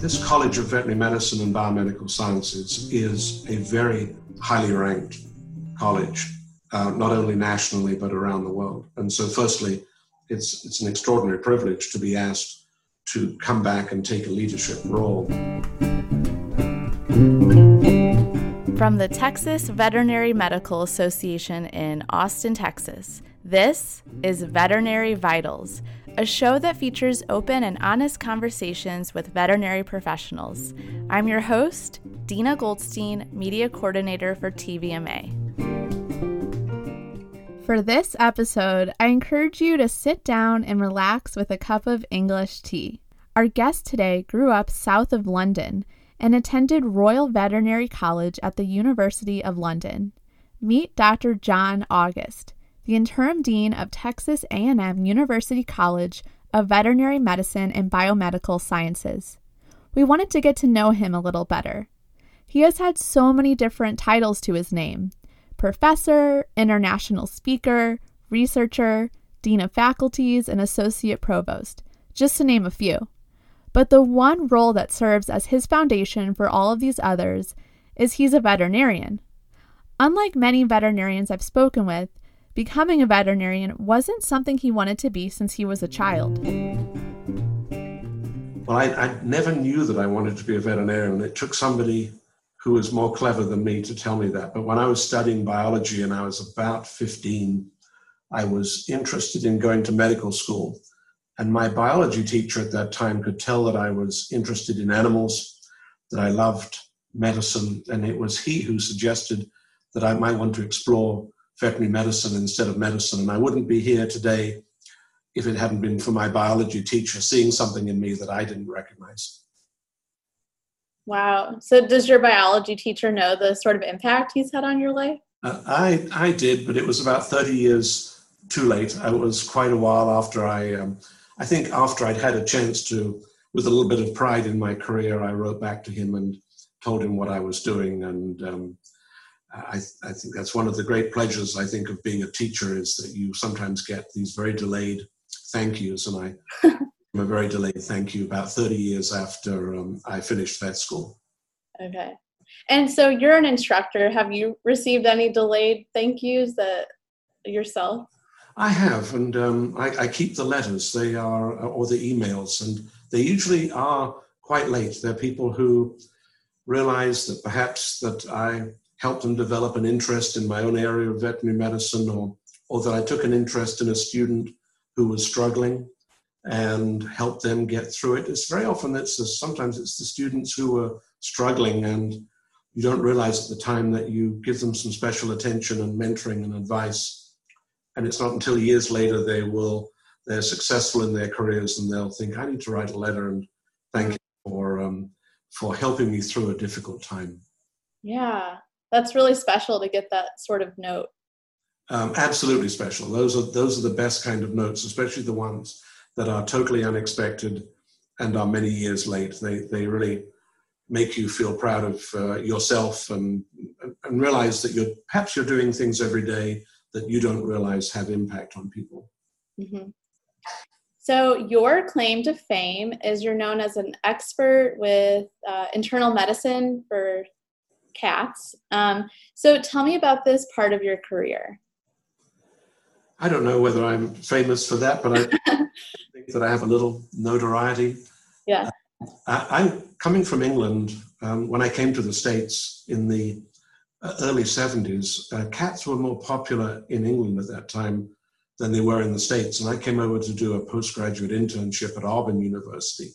This College of Veterinary Medicine and Biomedical Sciences is a very highly ranked college, uh, not only nationally but around the world. And so, firstly, it's, it's an extraordinary privilege to be asked to come back and take a leadership role. From the Texas Veterinary Medical Association in Austin, Texas, this is Veterinary Vitals, a show that features open and honest conversations with veterinary professionals. I'm your host, Dina Goldstein, Media Coordinator for TVMA. For this episode, I encourage you to sit down and relax with a cup of English tea. Our guest today grew up south of London and attended Royal Veterinary College at the University of London. Meet Dr. John August, the interim dean of Texas A&M University College of Veterinary Medicine and Biomedical Sciences. We wanted to get to know him a little better. He has had so many different titles to his name professor, international speaker, researcher, dean of faculties, and associate provost, just to name a few. But the one role that serves as his foundation for all of these others is he's a veterinarian. Unlike many veterinarians I've spoken with, becoming a veterinarian wasn't something he wanted to be since he was a child. Well, I, I never knew that I wanted to be a veterinarian. It took somebody who was more clever than me to tell me that. But when I was studying biology and I was about 15, I was interested in going to medical school. And my biology teacher at that time could tell that I was interested in animals, that I loved medicine, and it was he who suggested that I might want to explore veterinary medicine instead of medicine. And I wouldn't be here today if it hadn't been for my biology teacher seeing something in me that I didn't recognize. Wow. So, does your biology teacher know the sort of impact he's had on your life? Uh, I, I did, but it was about 30 years too late. I was quite a while after I. Um, I think after I'd had a chance to, with a little bit of pride in my career, I wrote back to him and told him what I was doing. And um, I, I, think that's one of the great pleasures, I think, of being a teacher is that you sometimes get these very delayed thank yous. And I, am a very delayed thank you about 30 years after um, I finished vet school. Okay. And so you're an instructor. Have you received any delayed thank yous that yourself? I have, and um, I, I, keep the letters. They are, or the emails, and they usually are quite late. They're people who realize that perhaps that I helped them develop an interest in my own area of veterinary medicine, or or that I took an interest in a student who was struggling and helped them get through it. It's very often it's sometimes it's the students who are struggling and you don't realize at the time that you give them some special attention and mentoring and advice. And it's not until years later they will they're successful in their careers and they'll think i need to write a letter and thank you for um, for helping me through a difficult time. Yeah that's really special to get that sort of note um, absolutely special those are those are the best kind of notes especially the ones that are totally unexpected and are many years late they they really make you feel proud of uh, yourself and and realize that you're perhaps you're doing things every day that you don't realize have impact on people. Mm-hmm. So, your claim to fame is you're known as an expert with uh, internal medicine for cats. Um, so, tell me about this part of your career. I don't know whether I'm famous for that, but I think that I have a little notoriety. Yeah. Uh, I, am coming from England. Um, when I came to the States in the uh, early 70s, uh, cats were more popular in England at that time than they were in the States. And I came over to do a postgraduate internship at Auburn University.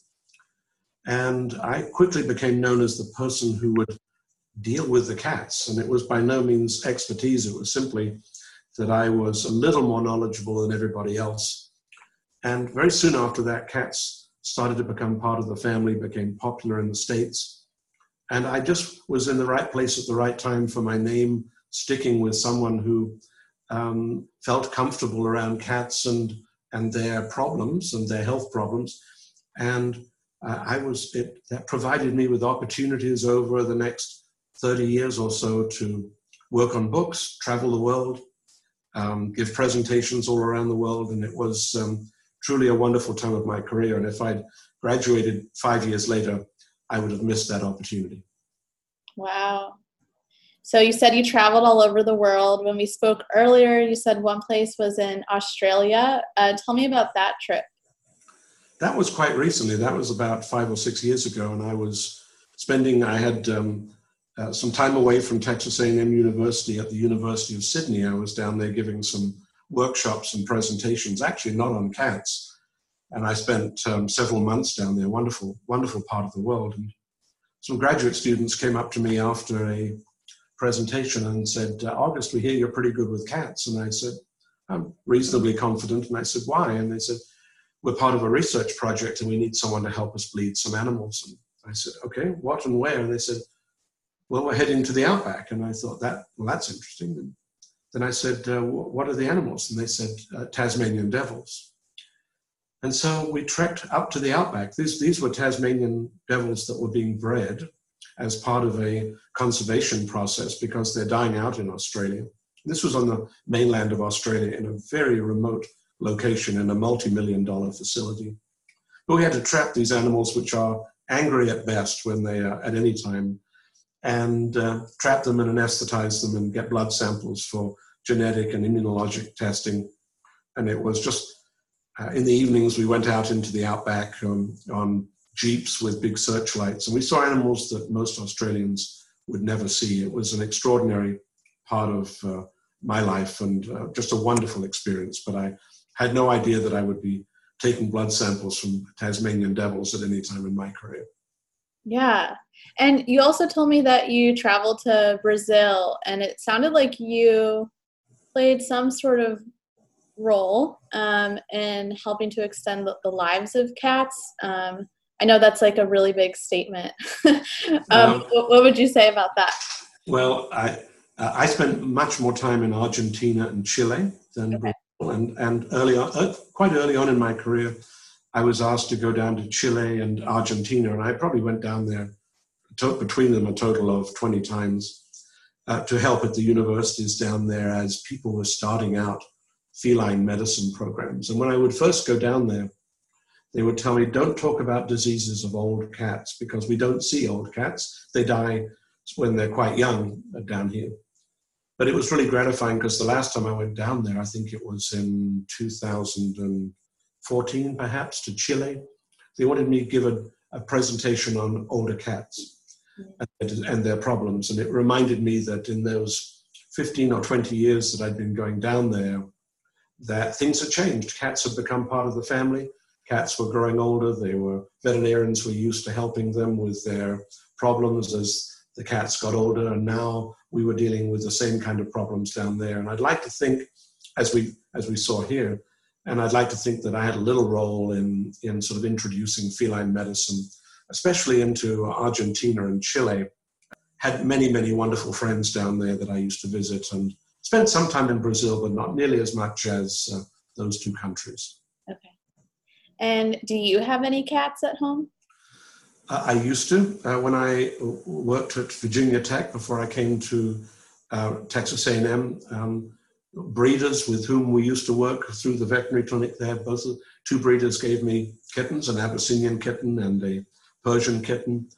And I quickly became known as the person who would deal with the cats. And it was by no means expertise, it was simply that I was a little more knowledgeable than everybody else. And very soon after that, cats started to become part of the family, became popular in the States and I just was in the right place at the right time for my name sticking with someone who um, felt comfortable around cats and and their problems and their health problems, and uh, I was it that provided me with opportunities over the next thirty years or so to work on books, travel the world, um, give presentations all around the world, and it was um, truly a wonderful time of my career. And if I'd graduated five years later, I would have missed that opportunity. Wow. So you said you traveled all over the world. When we spoke earlier, you said one place was in Australia. Uh, tell me about that trip. That was quite recently. That was about five or six years ago, and I was spending. I had um, uh, some time away from Texas A&M University at the University of Sydney. I was down there giving some workshops and presentations, actually not on cats. And I spent um, several months down there, wonderful, wonderful part of the world. And some graduate students came up to me after a presentation and said, uh, August, we hear you're pretty good with cats. And I said, I'm reasonably confident. And I said, why? And they said, we're part of a research project and we need someone to help us bleed some animals. And I said, okay, what and where? And they said, well, we're heading to the outback. And I thought that, well, that's interesting. And then I said, uh, what are the animals? And they said, uh, Tasmanian devils. And so we trekked up to the outback. These, these were Tasmanian devils that were being bred as part of a conservation process because they're dying out in Australia. This was on the mainland of Australia in a very remote location in a multi million dollar facility. But we had to trap these animals, which are angry at best when they are at any time, and uh, trap them and anesthetize them and get blood samples for genetic and immunologic testing. And it was just uh, in the evenings, we went out into the outback um, on jeeps with big searchlights, and we saw animals that most Australians would never see. It was an extraordinary part of uh, my life and uh, just a wonderful experience. But I had no idea that I would be taking blood samples from Tasmanian devils at any time in my career. Yeah. And you also told me that you traveled to Brazil, and it sounded like you played some sort of role um, in helping to extend the, the lives of cats. Um, I know that's like a really big statement. um, um, what, what, would you say about that? Well, I uh, I spent much more time in Argentina and Chile than okay. Brazil, and and early on, uh, quite early on in my career, I was asked to go down to Chile and Argentina, and I probably went down there to, between them a total of twenty times uh, to help at the universities down there as people were starting out feline medicine programs. And when I would first go down there, they would tell me, don't talk about diseases of old cats because we don't see old cats. They die when they're quite young down here. But it was really gratifying because the last time I went down there, I think it was in 2014 perhaps, to Chile, they wanted me to give a, a presentation on older cats and, and their problems. And it reminded me that in those 15 or 20 years that I'd been going down there, that things had changed. Cats had become part of the family. Cats were growing older. They were veterinarians were used to helping them with their problems as the cats got older, and now we were dealing with the same kind of problems down there. And I'd like to think, as we as we saw here, and I'd like to think that I had a little role in in sort of introducing feline medicine, especially into Argentina and Chile. Had many many wonderful friends down there that I used to visit and spent some time in Brazil, but not nearly as much as uh, those two countries. Okay. And do you have any cats at home? Uh, I used to uh, when I worked at Virginia Tech before I came to uh, Texas A&M. Um, breeders with whom we used to work through the veterinary clinic there, both two breeders gave me kittens, an Abyssinian kitten and a Persian kitten.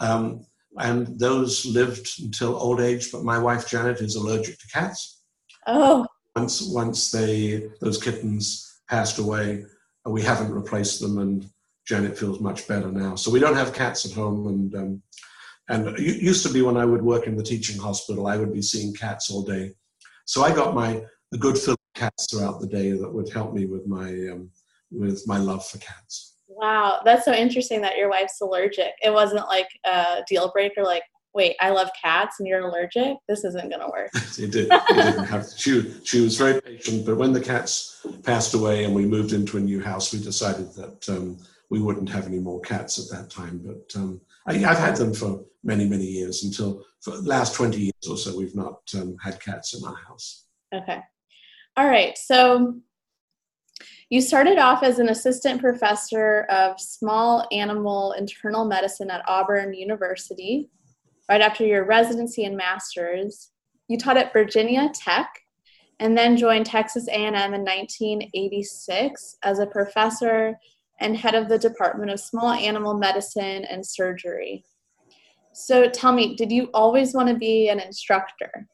Um, and those lived until old age. But my wife Janet is allergic to cats. Oh. Once once they those kittens passed away, we haven't replaced them, and Janet feels much better now. So we don't have cats at home, and um, and it used to be when I would work in the teaching hospital, I would be seeing cats all day. So I got my a good fill of cats throughout the day that would help me with my um, with my love for cats. Wow, that's so interesting that your wife's allergic. It wasn't like a deal breaker, like, wait, I love cats and you're allergic. This isn't going to work. it did. It didn't have. To. She she was very patient, but when the cats passed away and we moved into a new house, we decided that um, we wouldn't have any more cats at that time. But um, I, have had them for many many years until for the last twenty years or so. We've not um, had cats in our house. Okay. All right. So you started off as an assistant professor of small animal internal medicine at Auburn University right after your residency and master's. You taught at Virginia Tech, and then joined Texas A&M in 1986 as a professor and head of the Department of Small Animal Medicine and Surgery. So tell me, did you always want to be an instructor?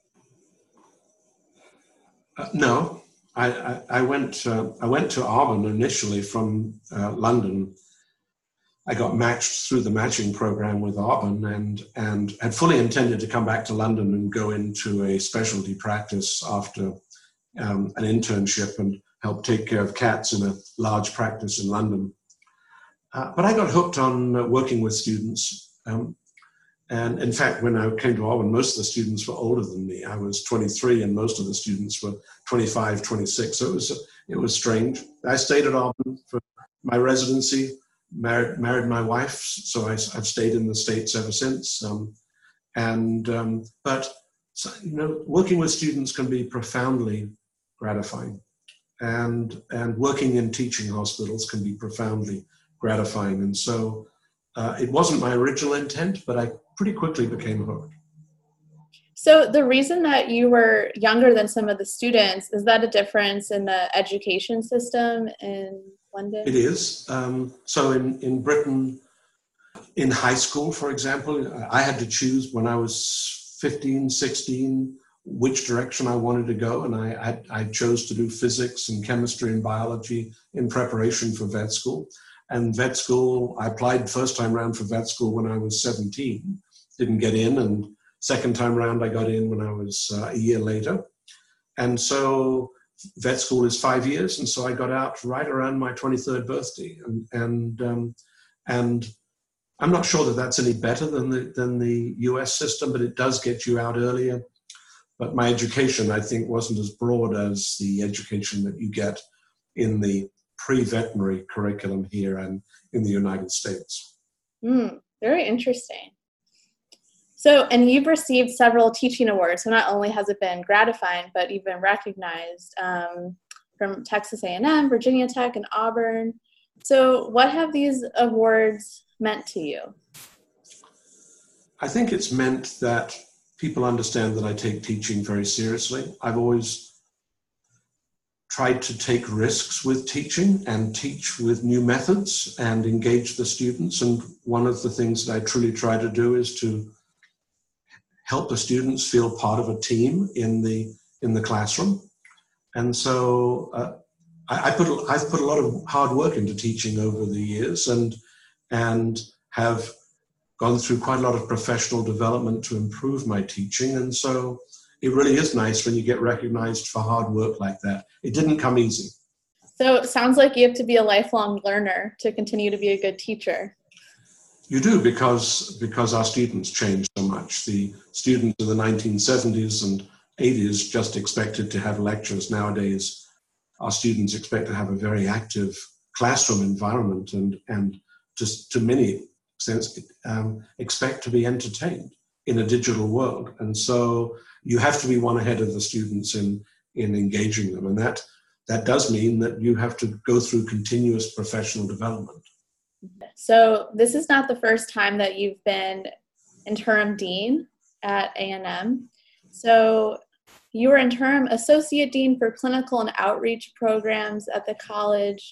Uh, no, I, I, I went uh, I went to Auburn initially from uh, London. I got matched through the matching program with Auburn and and had fully intended to come back to London and go into a specialty practice after um, an internship and help take care of cats in a large practice in London. Uh, but I got hooked on uh, working with students. Um, and in fact, when I came to Auburn, most of the students were older than me. I was 23, and most of the students were 25, 26. So it was it was strange. I stayed at Auburn for my residency, married married my wife, so I, have stayed in the states ever since. Um, and um, but you know, working with students can be profoundly gratifying, and and working in teaching hospitals can be profoundly gratifying. And so uh, it wasn't my original intent, but I pretty quickly became hooked. So the reason that you were younger than some of the students is that a difference in the education system in London? It is. Um, so in in Britain, in high school, for example, I had to choose when I was 15, 16, which direction I wanted to go, and I, I, I chose to do physics and chemistry and biology in preparation for vet school. And vet school, I applied first time around for vet school when I was 17 didn't get in, and second time round I got in when I was uh, a year later. And so vet school is five years, and so I got out right around my 23rd birthday, and and um, and I'm not sure that that's any better than the than the U.S. system, but it does get you out earlier. But my education, I think, wasn't as broad as the education that you get in the pre-veterinary curriculum here and in the United States. Mm, very interesting. So, and you've received several teaching awards. So not only has it been gratifying, but you've been recognized um, from Texas A&M, Virginia Tech, and Auburn. So, what have these awards meant to you? I think it's meant that people understand that I take teaching very seriously. I've always tried to take risks with teaching and teach with new methods and engage the students. And one of the things that I truly try to do is to help the students feel part of a team in the in the classroom. And so uh, I, I, put I've put a lot of hard work into teaching over the years, and and have gone through quite a lot of professional development to improve my teaching. And so it really is nice when you get recognized for hard work like that. It didn't come easy. So it sounds like you have to be a lifelong learner to continue to be a good teacher. You do because because our students change so much. The students in the 1970s and 80s just expected to have lectures. Nowadays, our students expect to have a very active classroom environment and and just to many extents um, expect to be entertained in a digital world. And so you have to be one ahead of the students in in engaging them, and that that does mean that you have to go through continuous professional development. So this is not the first time that you've been interim dean at A&M. So you were interim associate dean for clinical and outreach programs at the college,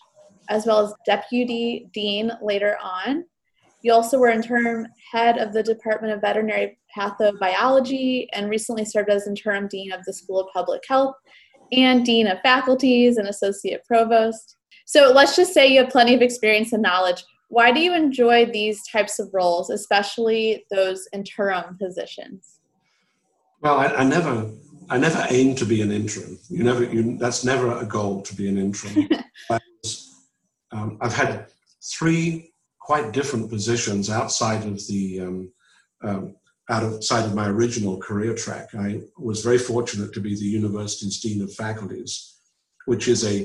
as well as deputy dean later on. You also were interim head of the Department of Veterinary Pathobiology and recently served as interim dean of the School of Public Health and dean of faculties and associate provost. So let's just say you have plenty of experience and knowledge. Why do you enjoy these types of roles, especially those interim positions? Well, I, I never, I never aim to be an interim. You never, you, that's never a goal to be an interim. Um, I've had three quite different positions outside of the um, um, outside of my original career track. I was very fortunate to be the university's dean of faculties, which is a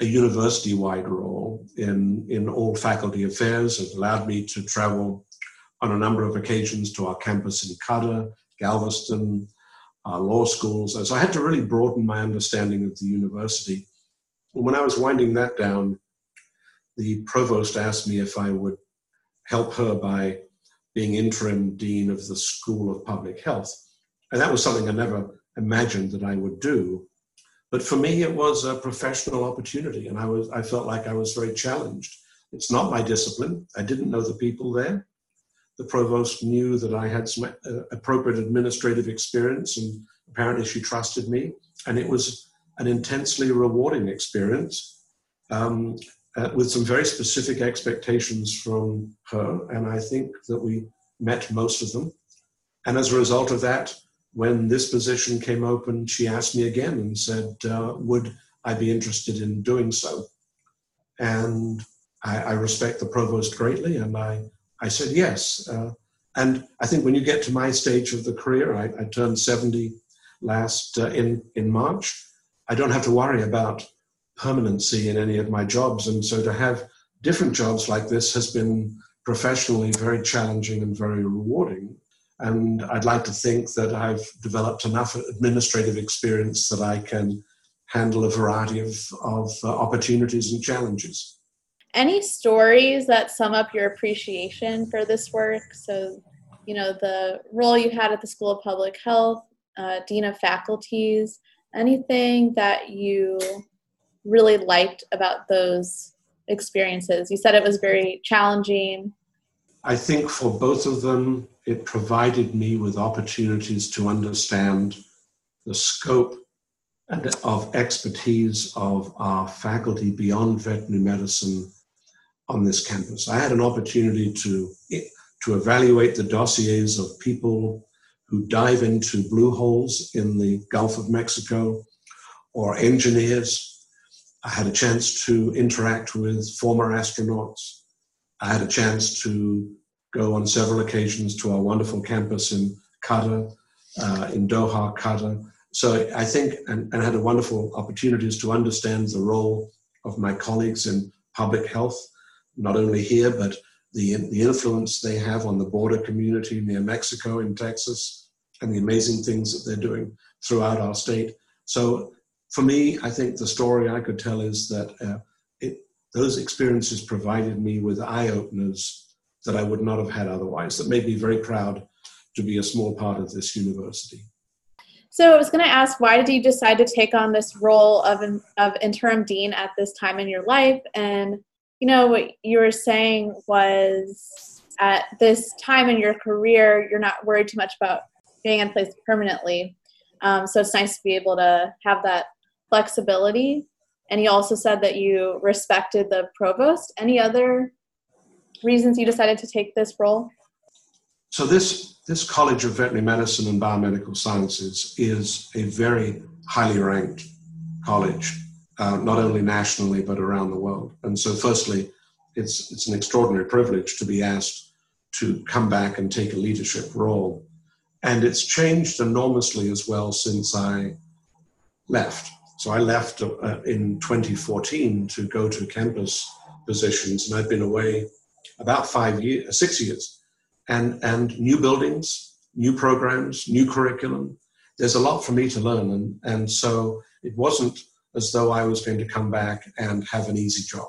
a university wide role in, in all faculty affairs. It allowed me to travel on a number of occasions to our campus in Qatar, Galveston, our law schools. So I had to really broaden my understanding of the university. And When I was winding that down, the provost asked me if I would help her by being interim dean of the School of Public Health. And that was something I never imagined that I would do. But for me, it was a professional opportunity, and I was I felt like I was very challenged. It's not my discipline. I didn't know the people there. The provost knew that I had some uh, appropriate administrative experience, and apparently she trusted me. And it was an intensely rewarding experience um, uh, with some very specific expectations from her. And I think that we met most of them. And as a result of that, when this position came open, she asked me again and said, uh, Would I be interested in doing so? And I, I, respect the provost greatly, and I, I said yes. Uh, and I think when you get to my stage of the career, I, I turned 70 last uh, in, in March, I don't have to worry about permanency in any of my jobs. And so to have different jobs like this has been professionally very challenging and very rewarding. And I'd like to think that I've developed enough administrative experience that I can handle a variety of, of uh, opportunities and challenges. Any stories that sum up your appreciation for this work? So, you know, the role you had at the School of Public Health, uh, Dean of Faculties, anything that you really liked about those experiences? You said it was very challenging. I think for both of them, it provided me with opportunities to understand the scope and of expertise of our faculty beyond veterinary medicine on this campus. I had an opportunity to, to evaluate the dossiers of people who dive into blue holes in the Gulf of Mexico or engineers. I had a chance to interact with former astronauts. I had a chance to go on several occasions to our wonderful campus in Qatar, uh, in Doha, Qatar. So I think, and, and had a wonderful opportunities to understand the role of my colleagues in public health, not only here, but the, the influence they have on the border community near Mexico in Texas, and the amazing things that they're doing throughout our state. So for me, I think the story I could tell is that uh, it, those experiences provided me with eye openers that I would not have had otherwise, that made me very proud to be a small part of this university. So I was going to ask, why did you decide to take on this role of, of interim dean at this time in your life? And, you know, what you were saying was at this time in your career, you're not worried too much about being in place permanently. Um, so it's nice to be able to have that flexibility. And you also said that you respected the provost. Any other reasons you decided to take this role? So this this College of Veterinary Medicine and Biomedical Sciences is a very highly ranked college, uh, not only nationally but around the world. And so, firstly, it's it's an extraordinary privilege to be asked to come back and take a leadership role, and it's changed enormously as well since I left. So I left uh, in 2014 to go to campus positions, and I've been away about five years, six years, and and new buildings, new programs, new curriculum. There's a lot for me to learn, and and so it wasn't as though I was going to come back and have an easy job.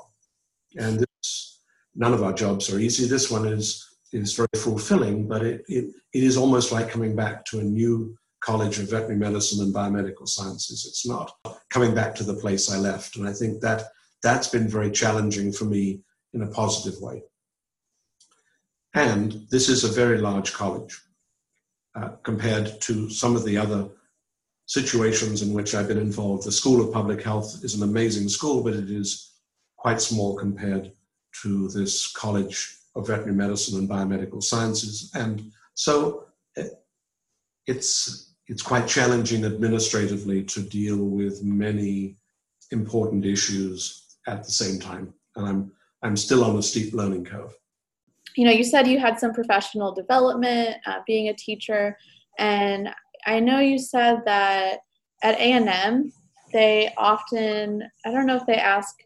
And this, none of our jobs are easy. This one is is very fulfilling, but it, it, it is almost like coming back to a new College of Veterinary Medicine and Biomedical Sciences. It's not coming back to the place I left. And I think that that's been very challenging for me in a positive way. And this is a very large college uh, compared to some of the other situations in which I've been involved. The School of Public Health is an amazing school, but it is quite small compared to this College of Veterinary Medicine and Biomedical Sciences. And so uh, it's, it's quite challenging administratively to deal with many important issues at the same time. And I'm, I'm still on a steep learning curve you know, you said you had some professional development uh, being a teacher, and I know you said that at A&M they often I don't know if they ask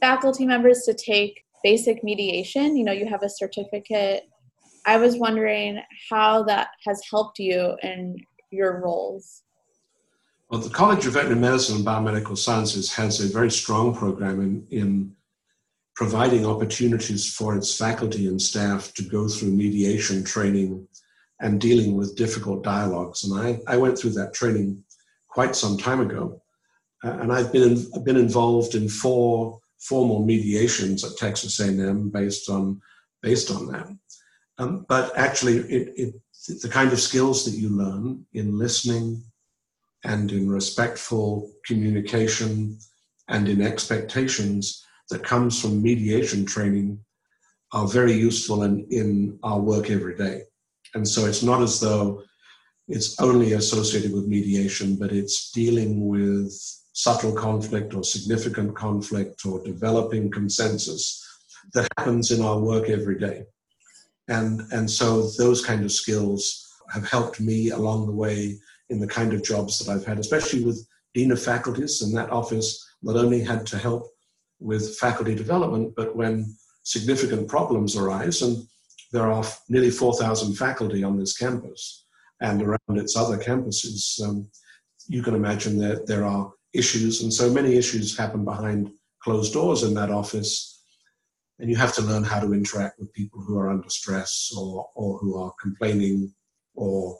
faculty members to take basic mediation. You know, you have a certificate. I was wondering how that has helped you in your roles. Well, the College of Veterinary Medicine and Biomedical Sciences has a very strong program in, in providing opportunities for its faculty and staff to go through mediation training and dealing with difficult dialogues. And I, I went through that training quite some time ago. uh, and I've been I've been involved in four formal mediations at Texas A&M based on based on that. Um, but actually, it, it, the kind of skills that you learn in listening and in respectful communication and in expectations that comes from mediation training are very useful in, in our work every day. And so it's not as though it's only associated with mediation, but it's dealing with subtle conflict or significant conflict or developing consensus that happens in our work every day. And, and so those kind of skills have helped me along the way in the kind of jobs that I've had, especially with Dean of Faculties. And that office not only had to help with faculty development, but when significant problems arise, and there are nearly 4,000 faculty on this campus and around its other campuses, um, you can imagine that there are issues, and so many issues happen behind closed doors in that office. And you have to learn how to interact with people who are under stress or, or who are complaining or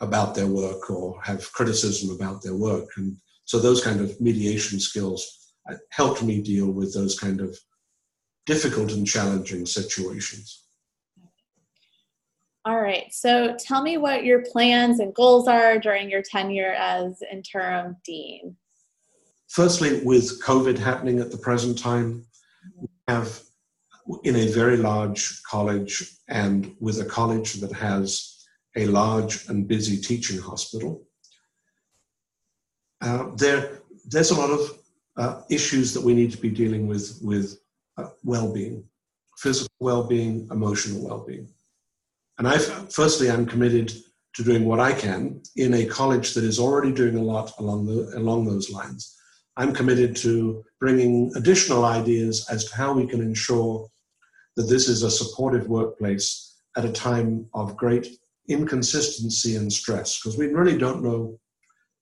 about their work or have criticism about their work. And so those kind of mediation skills uh, helped me deal with those kind of difficult and challenging situations. All right. So tell me what your plans and goals are during your tenure as interim dean. Firstly, with COVID happening at the present time, we have in a very large college and with a college that has a large and busy teaching hospital, uh, there, there's a lot of uh, issues that we need to be dealing with with uh, well-being, physical well-being, emotional well-being. And I, firstly, I'm committed to doing what I can in a college that is already doing a lot along the along those lines I'm committed to bringing additional ideas as to how we can ensure that this is a supportive workplace at a time of great inconsistency and stress, because we really don't know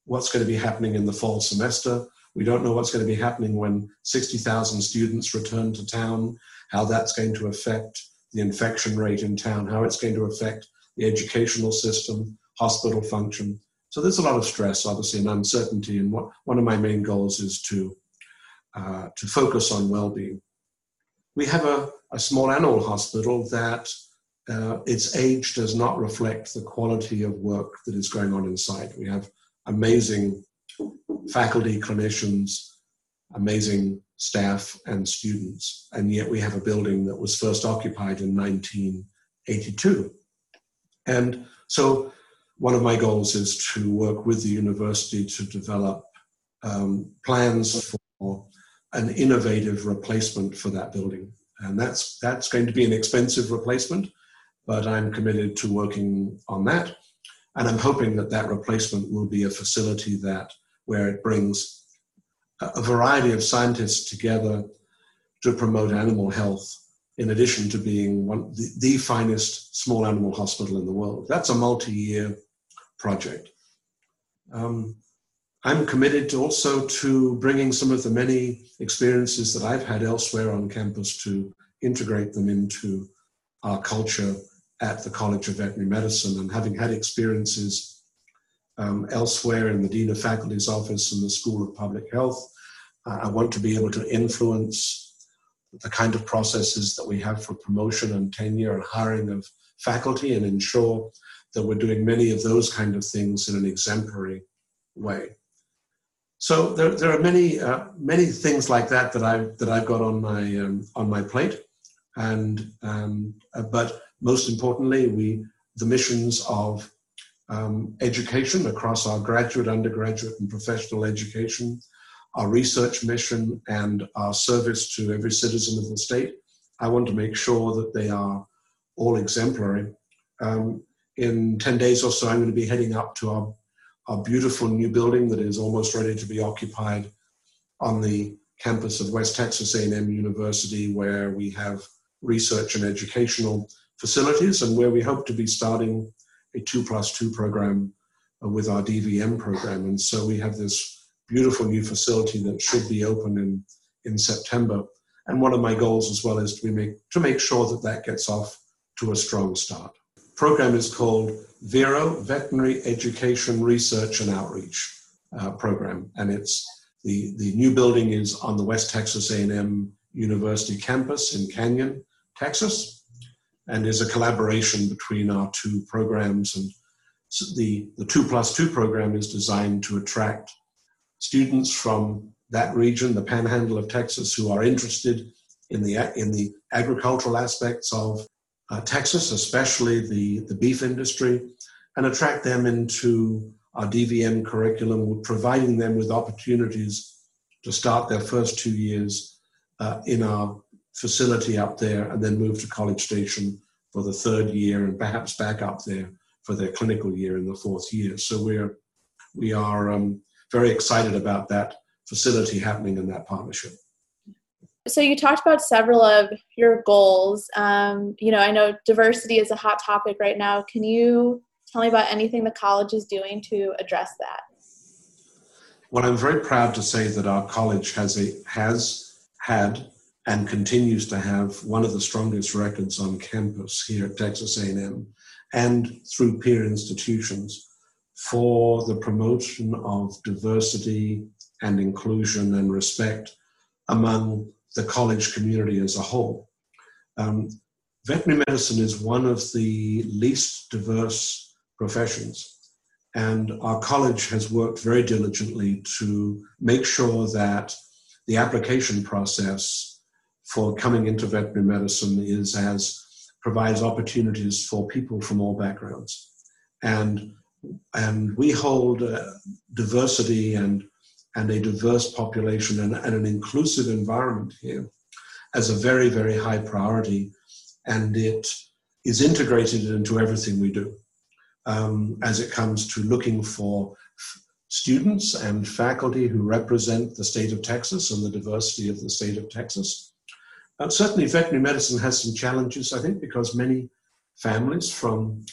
what's going to be happening in the fall semester. We don't know what's going to be happening when 60,000 students return to town, how that's going to affect the infection rate in town, how it's going to affect the educational system, hospital function. So there's a lot of stress, obviously, and uncertainty. And what, one of my main goals is to, uh, to focus on well being. We have a, a small animal hospital that uh, its age does not reflect the quality of work that is going on inside. We have amazing faculty, clinicians, amazing staff, and students, and yet we have a building that was first occupied in 1982. And so one of my goals is to work with the university to develop um, plans for an innovative replacement for that building. And that's, that's going to be an expensive replacement, but I'm committed to working on that. And I'm hoping that that replacement will be a facility that where it brings a variety of scientists together to promote animal health in addition to being one, the, the finest small animal hospital in the world. That's a multi-year project. Um, I'm committed to also to bringing some of the many experiences that I've had elsewhere on campus to integrate them into our culture at the College of Veterinary Medicine. And having had experiences um, elsewhere in the Dean of Faculty's office and the School of Public Health, uh, I want to be able to influence the kind of processes that we have for promotion and tenure and hiring of faculty and ensure that we're doing many of those kind of things in an exemplary way. So there, there are many uh, many things like that that I that I've got on my um, on my plate, and um, uh, but most importantly, we the missions of um, education across our graduate, undergraduate, and professional education, our research mission, and our service to every citizen of the state. I want to make sure that they are all exemplary. Um, in 10 days or so, I'm going to be heading up to our, our beautiful new building that is almost ready to be occupied on the campus of West Texas A&M University, where we have research and educational facilities and where we hope to be starting a two plus two program uh, with our DVM program. And so we have this beautiful new facility that should be open in, in September. And one of my goals as well is to make, to make sure that that gets off to a strong start program is called Vero Veterinary Education Research and Outreach uh, Program, and it's the, the new building is on the West Texas A&M University campus in Canyon, Texas, and is a collaboration between our two programs. And the, the 2 plus 2 program is designed to attract students from that region, the panhandle of Texas, who are interested in the, in the agricultural aspects of uh, Texas, especially the, the beef industry, and attract them into our DVM curriculum, providing them with opportunities to start their first two years uh, in our facility up there and then move to College Station for the third year and perhaps back up there for their clinical year in the fourth year. So we're we are um, very excited about that facility happening in that partnership. So you talked about several of your goals. Um, you know, I know diversity is a hot topic right now. Can you tell me about anything the college is doing to address that? Well, I'm very proud to say that our college has a has had and continues to have one of the strongest records on campus here at Texas A&M and through peer institutions for the promotion of diversity and inclusion and respect among the college community as a whole. Um, veterinary medicine is one of the least diverse professions. And our college has worked very diligently to make sure that the application process for coming into veterinary medicine is as provides opportunities for people from all backgrounds. And, and we hold uh, diversity and, and a diverse population and, and an inclusive environment here as a very, very high priority. And it is integrated into everything we do um, as it comes to looking for students and faculty who represent the state of Texas and the diversity of the state of Texas uh, certainly, veterinary medicine has some challenges, I think, because many families from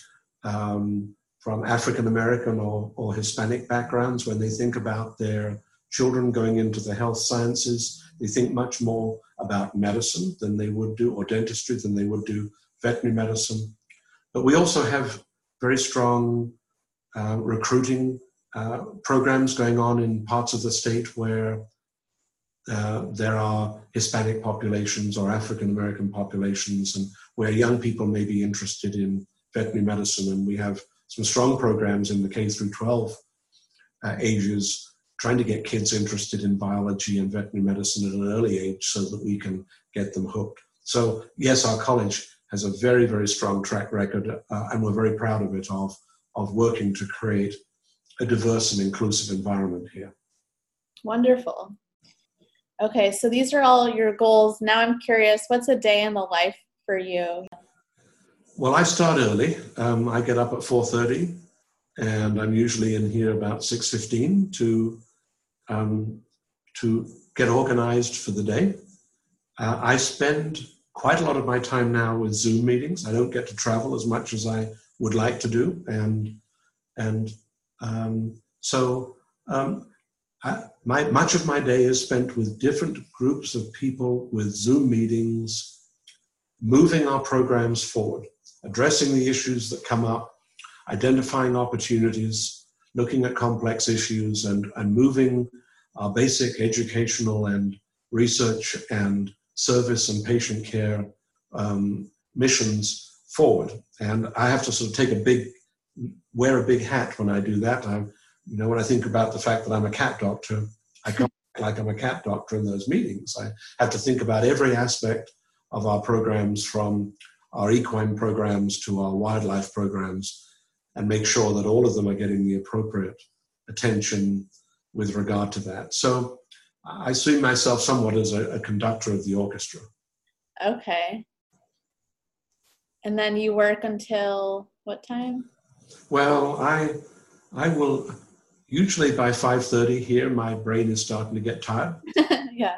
um, from African American or, or Hispanic backgrounds, when they think about their children going into the health sciences, they think much more about medicine than they would do, or dentistry than they would do veterinary medicine. But we also have very strong uh, recruiting uh, programs going on in parts of the state where uh, there are Hispanic populations or African American populations, and where young people may be interested in veterinary medicine. And we have some strong programs in the K through 12 uh, ages, trying to get kids interested in biology and veterinary medicine at an early age so that we can get them hooked. So, yes, our college has a very, very strong track record, uh, and we're very proud of it, of, of working to create a diverse and inclusive environment here. Wonderful. Okay, so these are all your goals. Now I'm curious, what's a day in the life for you? Well, I start early. Um, I get up at 4:30, and I'm usually in here about 6:15 to um, to get organized for the day. Uh, I spend quite a lot of my time now with Zoom meetings. I don't get to travel as much as I would like to do, and and um, so um, my, much of my day is spent with different groups of people with Zoom meetings, moving our programs forward, addressing the issues that come up, identifying opportunities, looking at complex issues, and, and moving our basic educational and research and service and patient care um, missions forward. And I have to sort of take a big, wear a big hat when I do that. I'm, you know, when I think about the fact that I'm a cat doctor, I can't like I'm a cat doctor in those meetings. I have to think about every aspect of our programs from our equine programs to our wildlife programs and make sure that all of them are getting the appropriate attention with regard to that. So I see myself somewhat as a, a conductor of the orchestra. Okay. And then you work until what time? Well, I I will usually by 5.30 here my brain is starting to get tired yeah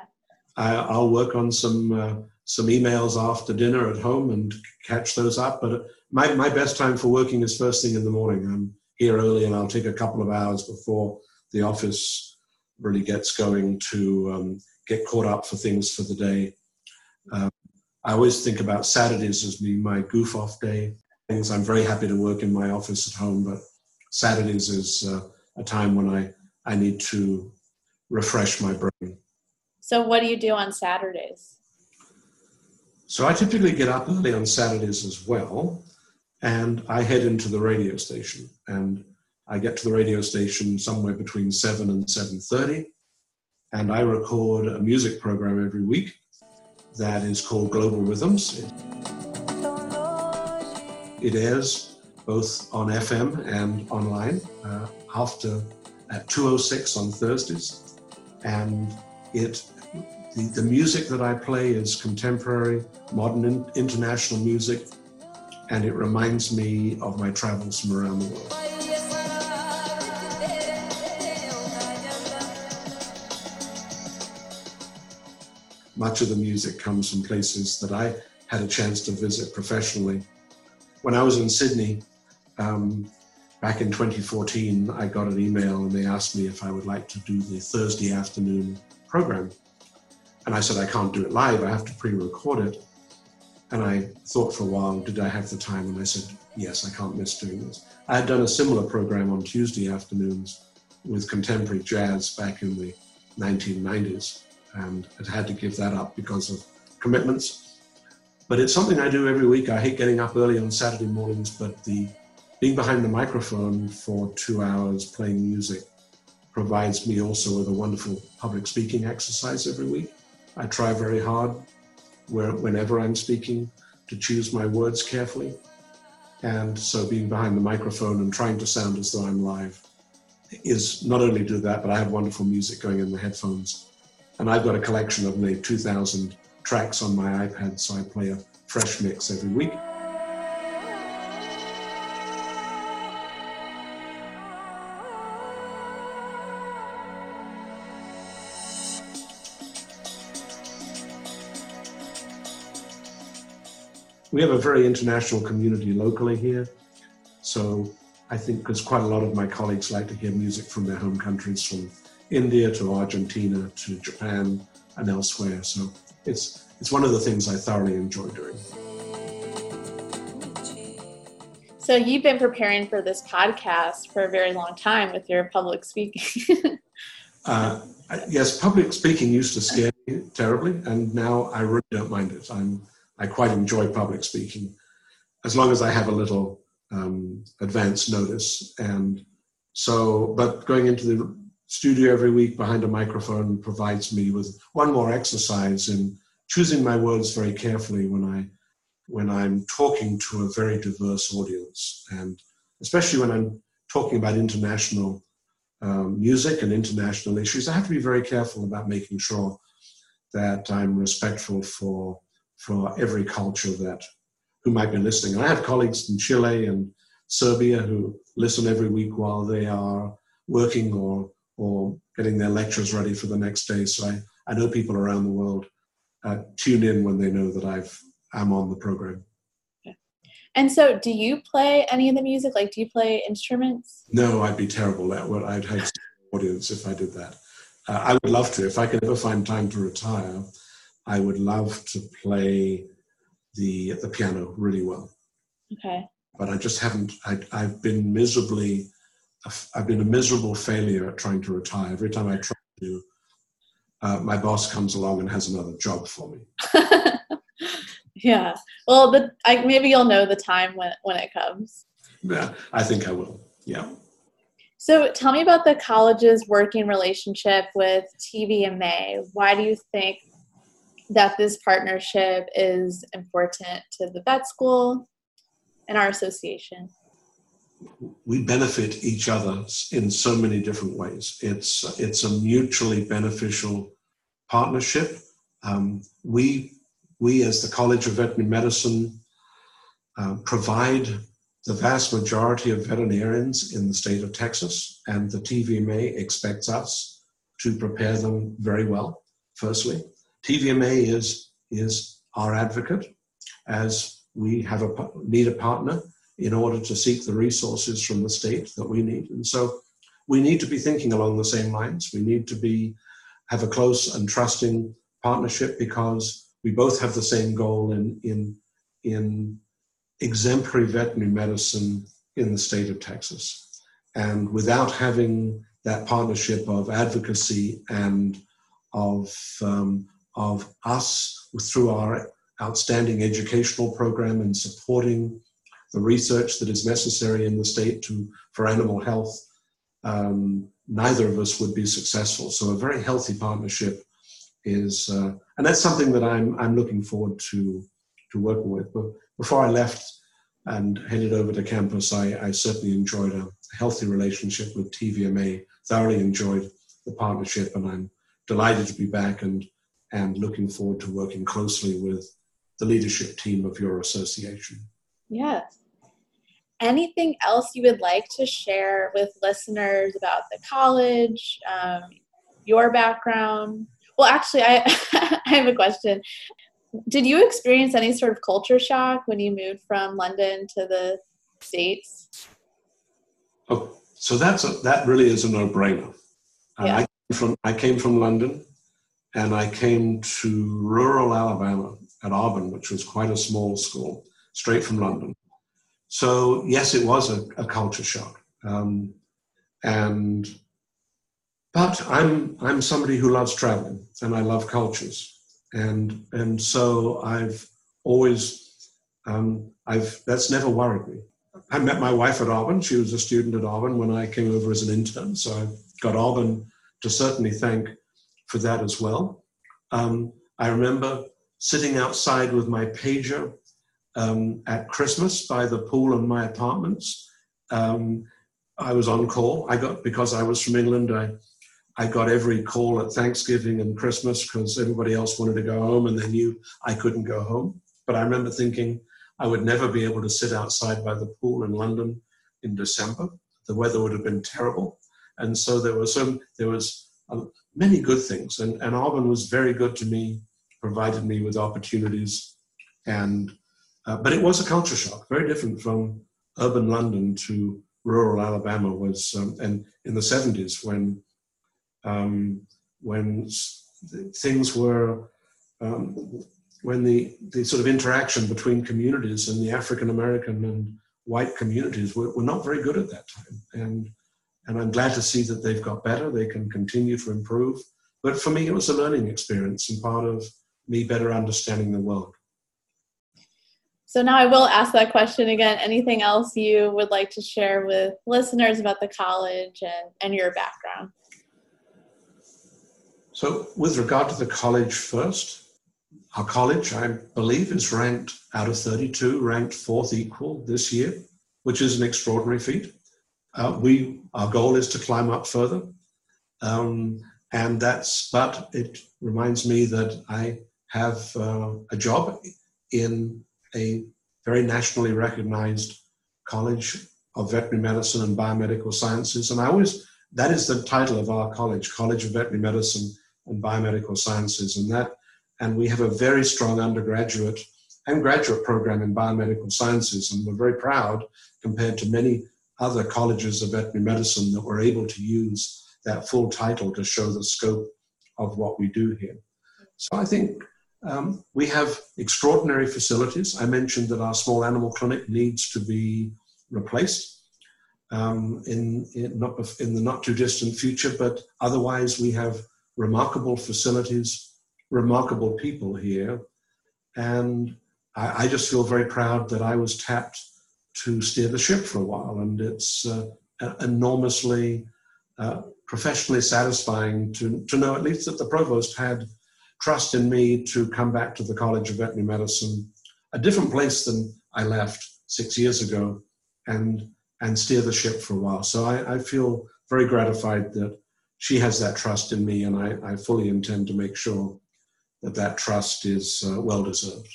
I, will work on some uh, some emails after dinner at home and catch those up but my, my best time for working is first thing in the morning i'm here early and i'll take a couple of hours before the office really gets going to um, get caught up for things for the day um, i always think about saturdays as being my goof off day things i'm very happy to work in my office at home but saturdays is uh, a time when I, I need to refresh my brain. So, what do you do on Saturdays? So, I typically get up early on Saturdays as well, and I head into the radio station. And I get to the radio station somewhere between 7 and 7.30, and I record a music program every week that is called Global Rhythms. It airs both on FM and online uh, after at 2.06 on Thursdays. And it the, the music that I play is contemporary, modern, in, international music, and it reminds me of my travels from around the world. Much of the music comes from places that I had a chance to visit professionally. When I was in Sydney, um, back in 2014, I got an email and they asked me if I would like to do the Thursday afternoon program. And I said, I can't do it live, I have to pre record it. And I thought for a while, did I have the time? And I said, yes, I can't miss doing this. I had done a similar program on Tuesday afternoons with contemporary jazz back in the 1990s and had had to give that up because of commitments. But it's something I do every week. I hate getting up early on Saturday mornings, but the being behind the microphone for two hours playing music provides me also with a wonderful public speaking exercise every week. I try very hard where, whenever I'm speaking to choose my words carefully. And so being behind the microphone and trying to sound as though I'm live is not only do that, but I have wonderful music going in the headphones. And I've got a collection of nearly 2,000 tracks on my iPad, so I play a fresh mix every week. We have a very international community locally here. So I think because quite a lot of my colleagues like to hear music from their home countries, from India to Argentina to Japan and elsewhere. So it's it's one of the things I thoroughly enjoy doing. So you've been preparing for this podcast for a very long time with your public speaking. uh, yes, public speaking used to scare me terribly, and now I really don't mind it. I'm I quite enjoy public speaking, as long as I have a little um, advance notice. And so, but going into the studio every week behind a microphone provides me with one more exercise in choosing my words very carefully when I when I'm talking to a very diverse audience, and especially when I'm talking about international um, music and international issues, I have to be very careful about making sure that I'm respectful for for every culture that who might be listening. And I have colleagues in Chile and Serbia who listen every week while they are working or or getting their lectures ready for the next day. So I, I know people around the world uh, tune in when they know that I've I'm on the program. And so, do you play any of the music? Like, do you play instruments? No, I'd be terrible at what I'd have audience if I did that. Uh, I would love to. If I could ever find time to retire, I would love to play the the piano really well. Okay. But I just haven't. I, I've been miserably. I've been a miserable failure at trying to retire. Every time I try to, uh, my boss comes along and has another job for me. yeah. Well, the, I, maybe you'll know the time when when it comes. Yeah, I think I will. Yeah. So tell me about the college's working relationship with TVMA. Why do you think that this partnership is important to the vet school and our association. We benefit each other in so many different ways. It's it's a mutually beneficial partnership. Um, we we as the College of Veterinary Medicine uh, provide the vast majority of veterinarians in the state of Texas, and the TVMA expects us to prepare them very well. Firstly, TVMA is, is our advocate as we have a, need a partner in order to seek the resources from the state that we need. And so we need to be thinking along the same lines. We need to be have a close and trusting partnership because we both have the same goal in in in exemplary veterinary medicine in the state of Texas. And without having that partnership of advocacy and of, um, of us through our outstanding educational program and supporting the research that is necessary in the state to, for animal health, um, neither of us would be successful. So a very healthy partnership is, uh, and that's something that I'm, I'm looking forward to, to working with. But before I left and headed over to campus, I, I certainly enjoyed a healthy relationship with TVMA, thoroughly enjoyed the partnership, and I'm delighted to be back and, and looking forward to working closely with the leadership team of your association. Yes. Anything else you would like to share with listeners about the college, um, your background? Well, actually, I, I have a question. Did you experience any sort of culture shock when you moved from London to the States? Oh, so that's a, that really is a no-brainer. Uh, yeah. I, came from, I came from London and I came to rural Alabama at Auburn, which was quite a small school, straight from London. So yes, it was a, a culture shock, um, and but I'm I'm somebody who loves traveling and I love cultures, and and so I've always um, I've that's never worried me. I met my wife at Auburn. She was a student at Auburn when I came over as an intern, so I've got Auburn to certainly thank for that as well. Um, I remember sitting outside with my pager um, at Christmas by the pool in my apartments. Um, I was on call. I got because I was from England. I I got every call at Thanksgiving and Christmas because everybody else wanted to go home and they knew I couldn't go home. But I remember thinking I would never be able to sit outside by the pool in London in December. The weather would have been terrible, and so there was some there was uh, many good things, and, and Auburn was very good to me provided me with opportunities. And uh, but it was a culture shock, very different from urban London to rural Alabama. Was um, and in the seventies when um, when things were um, when the, the sort of interaction between communities and the African American and white communities were, were not very good at that time. And and I'm glad to see that they've got better. They can continue to improve. But for me, it was a learning experience and part of me better understanding the world. So now I will ask that question again. Anything else you would like to share with listeners about the college and, and your background? So, with regard to the college first, our college, I believe, is ranked out of 32, ranked fourth equal this year, which is an extraordinary feat. Uh, we, our goal is to climb up further. Um, and that's, but it reminds me that I have uh, a job in a very nationally recognized college of veterinary medicine and biomedical sciences. And I always, that is the title of our college, College of Veterinary Medicine and Biomedical Sciences. And that, and we have a very strong undergraduate and graduate program in biomedical sciences. And we're very proud compared to many other colleges of veterinary medicine that we're able to use that full title to show the scope of what we do here. So I think um, we have extraordinary facilities. I mentioned that our small animal clinic needs to be replaced um, in, in, not, in the not too distant future, but otherwise we have remarkable facilities, remarkable people here. And I, I, just feel very proud that I was tapped to steer the ship for a while. And it's uh, enormously uh, professionally satisfying to, to know at least that the provost had trust in me to come back to the College of Veterinary Medicine, a different place than I left six years ago, and and steer the ship for a while. So I, I feel very gratified that she has that trust in me, and I, I fully intend to make sure that that trust is uh, well deserved.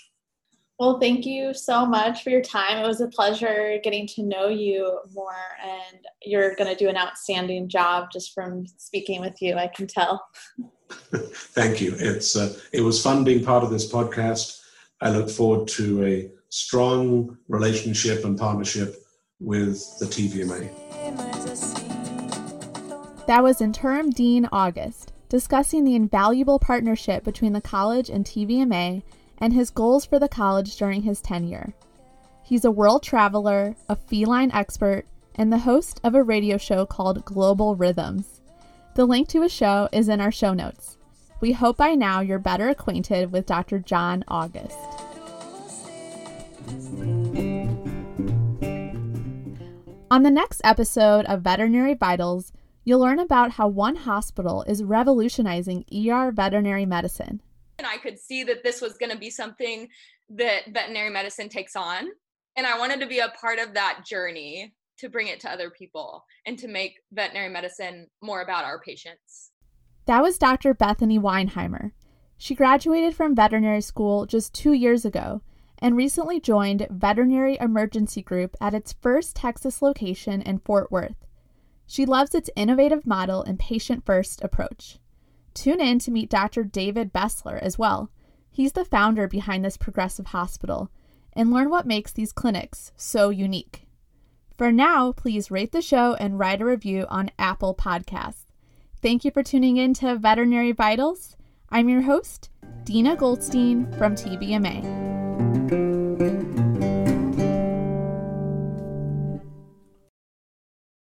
Well, thank you so much for your time. It was a pleasure getting to know you more, and you're going to do an outstanding job just from speaking with you. I can tell. Thank you. It's uh, it was fun being part of this podcast. I look forward to a strong relationship and partnership with the TVMA. That was interim dean August discussing the invaluable partnership between the college and TVMA and his goals for the college during his tenure. He's a world traveler, a feline expert, and the host of a radio show called Global Rhythms. The link to his show is in our show notes. We hope by now you're better acquainted with Dr. John August. On the next episode of Veterinary Vitals, you'll learn about how one hospital is revolutionizing ER veterinary medicine. And I could see that this was going to be something that veterinary medicine takes on. And I wanted to be a part of that journey to bring it to other people and to make veterinary medicine more about our patients. That was Dr. Bethany Weinheimer. She graduated from veterinary school just two years ago and recently joined Veterinary Emergency Group at its first Texas location in Fort Worth. She loves its innovative model and patient first approach. Tune in to meet Dr. David Bessler as well. He's the founder behind this progressive hospital and learn what makes these clinics so unique. For now, please rate the show and write a review on Apple Podcasts. Thank you for tuning in to Veterinary Vitals. I'm your host, Dina Goldstein from TVMA.